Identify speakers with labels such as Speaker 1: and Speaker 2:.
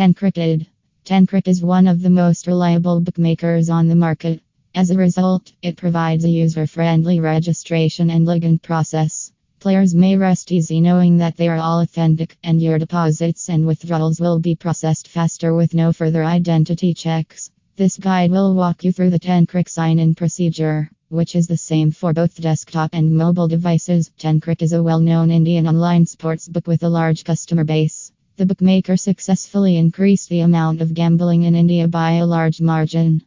Speaker 1: Tencripted. 10Cric is one of the most reliable bookmakers on the market. As a result, it provides a user friendly registration and login process. Players may rest easy knowing that they are all authentic and your deposits and withdrawals will be processed faster with no further identity checks. This guide will walk you through the 10Cric sign in procedure, which is the same for both desktop and mobile devices. 10Cric is a well known Indian online sports book with a large customer base. The bookmaker successfully increased the amount of gambling in India by a large margin.